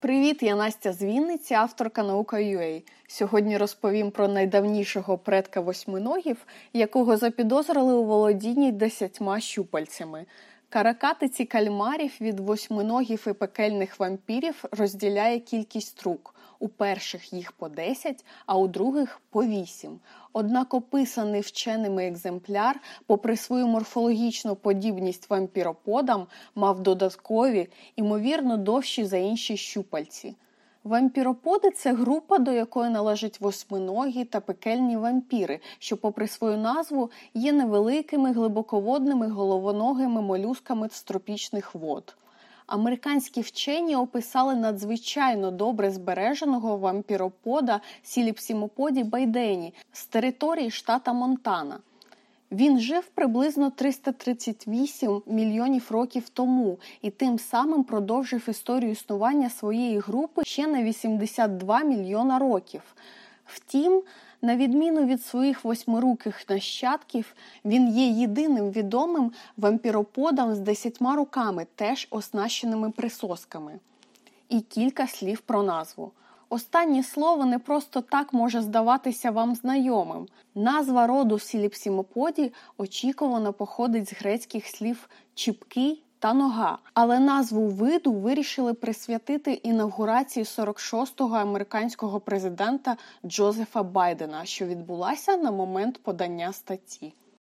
Привіт, я Настя з Вінниці, авторка наука.ua. Сьогодні розповім про найдавнішого предка восьминогів, якого запідозрили у володінні десятьма щупальцями. Каракатиці кальмарів від восьминогів і пекельних вампірів розділяє кількість рук. У перших їх по 10, а у других по 8. Однак описаний вченими екземпляр, попри свою морфологічну подібність вампіроподам, мав додаткові, імовірно, довші за інші щупальці. Вампіроподи це група, до якої належать восьминогі та пекельні вампіри, що, попри свою назву, є невеликими глибоководними головоногими молюсками з тропічних вод. Американські вчені описали надзвичайно добре збереженого вампіропода сіліпсімоподі Байдені з території штата Монтана. Він жив приблизно 338 мільйонів років тому і тим самим продовжив історію існування своєї групи ще на 82 мільйона років. Втім, на відміну від своїх восьмируких нащадків, він є єдиним відомим вампіроподом з десятьма руками, теж оснащеними присосками. І кілька слів про назву. Останнє слово не просто так може здаватися вам знайомим. Назва роду сіліпсімоподі очікувано походить з грецьких слів чіпкий та нога, але назву виду вирішили присвятити інавгурації 46-го американського президента Джозефа Байдена, що відбулася на момент подання статті.